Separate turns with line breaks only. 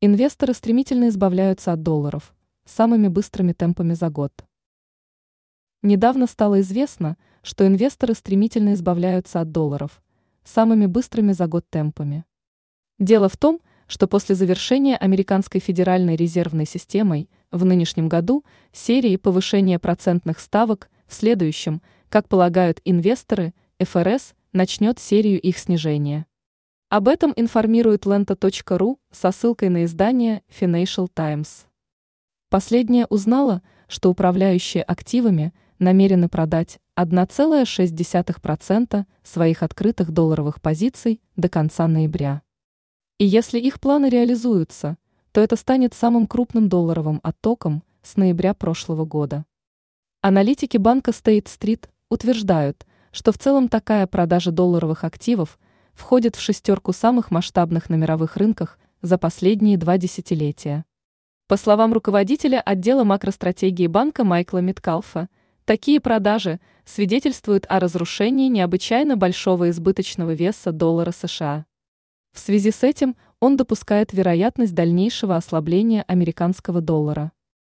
Инвесторы стремительно избавляются от долларов самыми быстрыми темпами за год. Недавно стало известно, что инвесторы стремительно избавляются от долларов самыми быстрыми за год темпами. Дело в том, что после завершения американской федеральной резервной системой в нынешнем году серии повышения процентных ставок в следующем, как полагают инвесторы, ФРС начнет серию их снижения. Об этом информирует lenta.ru со ссылкой на издание Financial Times. Последняя узнала, что управляющие активами намерены продать 1,6% своих открытых долларовых позиций до конца ноября. И если их планы реализуются, то это станет самым крупным долларовым оттоком с ноября прошлого года. Аналитики банка State Street утверждают, что в целом такая продажа долларовых активов – входит в шестерку самых масштабных на мировых рынках за последние два десятилетия. По словам руководителя отдела макростратегии банка Майкла Миткалфа, такие продажи свидетельствуют о разрушении необычайно большого избыточного веса доллара США. В связи с этим он допускает вероятность дальнейшего ослабления американского доллара.